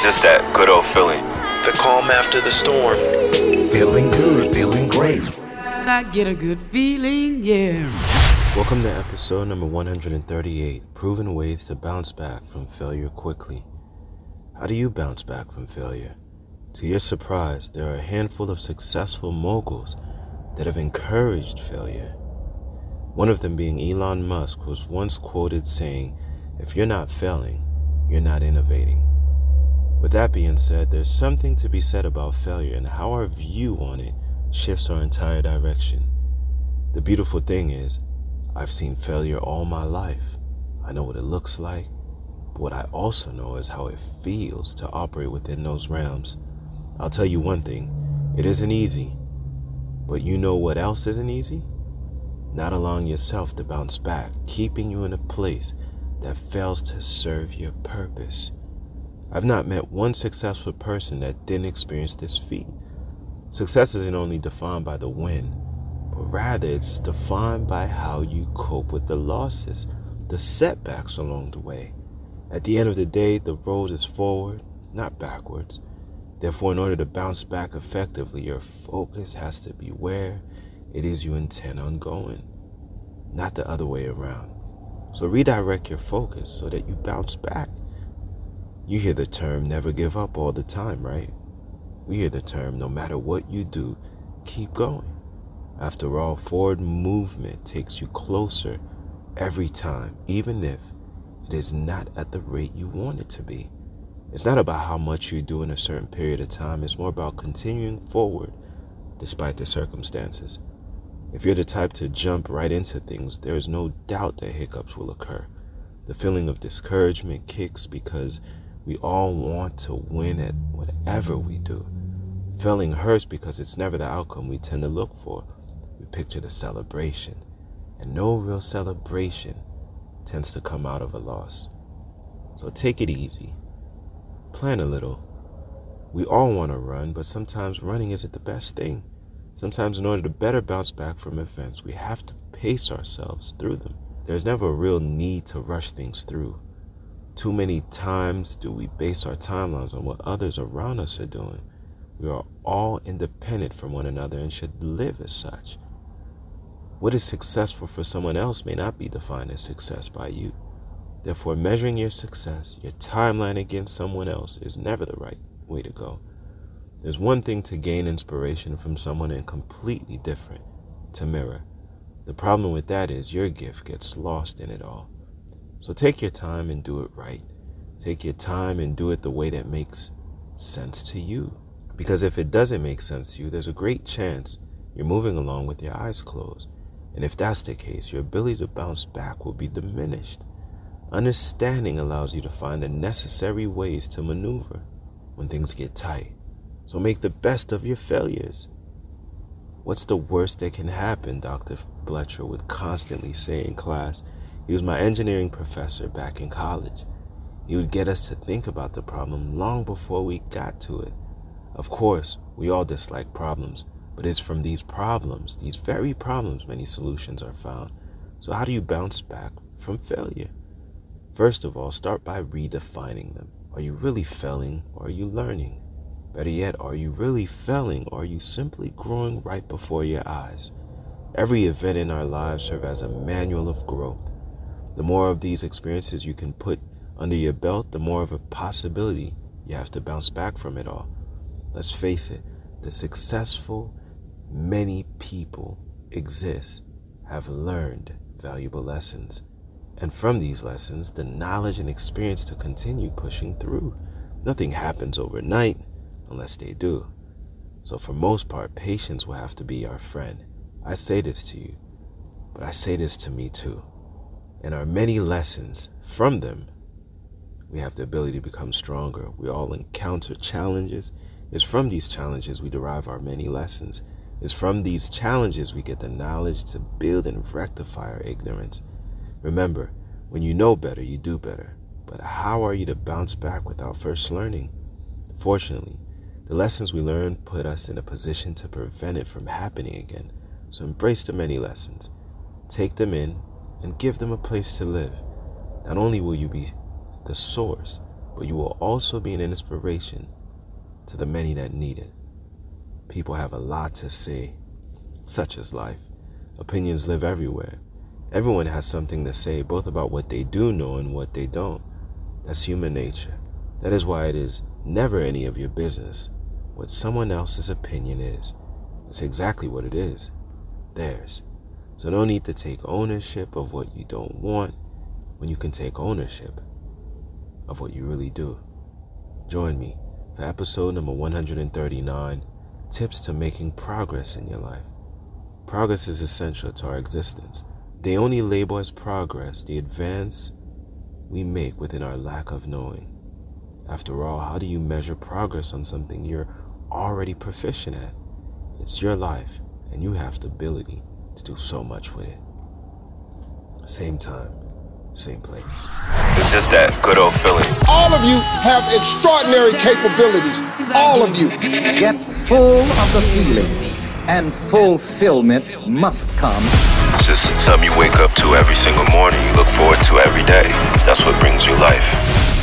It's just that good old feeling. The calm after the storm. Feeling good, feeling great. I get a good feeling, yeah. Welcome to episode number 138 Proven Ways to Bounce Back from Failure Quickly. How do you bounce back from failure? To your surprise, there are a handful of successful moguls that have encouraged failure. One of them being Elon Musk, was once quoted saying, If you're not failing, you're not innovating. With that being said, there's something to be said about failure and how our view on it shifts our entire direction. The beautiful thing is, I've seen failure all my life. I know what it looks like, but what I also know is how it feels to operate within those realms. I'll tell you one thing it isn't easy, but you know what else isn't easy? Not allowing yourself to bounce back, keeping you in a place that fails to serve your purpose. I've not met one successful person that didn't experience this feat. Success isn't only defined by the win, but rather it's defined by how you cope with the losses, the setbacks along the way. At the end of the day, the road is forward, not backwards. Therefore, in order to bounce back effectively, your focus has to be where it is you intend on going, not the other way around. So redirect your focus so that you bounce back. You hear the term never give up all the time, right? We hear the term no matter what you do, keep going. After all, forward movement takes you closer every time, even if it is not at the rate you want it to be. It's not about how much you do in a certain period of time, it's more about continuing forward despite the circumstances. If you're the type to jump right into things, there is no doubt that hiccups will occur. The feeling of discouragement kicks because we all want to win at whatever we do. Failing hurts because it's never the outcome we tend to look for. We picture the celebration, and no real celebration tends to come out of a loss. So take it easy. Plan a little. We all want to run, but sometimes running isn't the best thing. Sometimes, in order to better bounce back from events, we have to pace ourselves through them. There's never a real need to rush things through. Too many times do we base our timelines on what others around us are doing. We are all independent from one another and should live as such. What is successful for someone else may not be defined as success by you. Therefore, measuring your success, your timeline against someone else, is never the right way to go. There's one thing to gain inspiration from someone and completely different to mirror. The problem with that is your gift gets lost in it all. So take your time and do it right. Take your time and do it the way that makes sense to you. Because if it doesn't make sense to you, there's a great chance you're moving along with your eyes closed. And if that's the case, your ability to bounce back will be diminished. Understanding allows you to find the necessary ways to maneuver when things get tight. So make the best of your failures. What's the worst that can happen? Dr. Fletcher would constantly say in class. He was my engineering professor back in college. He would get us to think about the problem long before we got to it. Of course, we all dislike problems, but it's from these problems, these very problems, many solutions are found. So, how do you bounce back from failure? First of all, start by redefining them. Are you really failing or are you learning? Better yet, are you really failing or are you simply growing right before your eyes? Every event in our lives serves as a manual of growth. The more of these experiences you can put under your belt, the more of a possibility you have to bounce back from it all. Let's face it, the successful, many people exist, have learned valuable lessons. And from these lessons, the knowledge and experience to continue pushing through. Nothing happens overnight unless they do. So, for most part, patience will have to be our friend. I say this to you, but I say this to me too. And our many lessons from them, we have the ability to become stronger. We all encounter challenges. It's from these challenges we derive our many lessons. It's from these challenges we get the knowledge to build and rectify our ignorance. Remember, when you know better, you do better. But how are you to bounce back without first learning? Fortunately, the lessons we learn put us in a position to prevent it from happening again. So embrace the many lessons, take them in, and give them a place to live. Not only will you be the source, but you will also be an inspiration to the many that need it. People have a lot to say, such as life. Opinions live everywhere. Everyone has something to say, both about what they do know and what they don't. That's human nature. That is why it is never any of your business what someone else's opinion is. It's exactly what it is theirs. So, no need to take ownership of what you don't want when you can take ownership of what you really do. Join me for episode number 139 Tips to Making Progress in Your Life. Progress is essential to our existence. They only label as progress the advance we make within our lack of knowing. After all, how do you measure progress on something you're already proficient at? It's your life, and you have the ability to do so much with it. Same time, same place. It's just that good old feeling. All of you have extraordinary capabilities. All of you. Get full of the feeling, and fulfillment must come. It's just something you wake up to every single morning. You look forward to every day. That's what brings you life.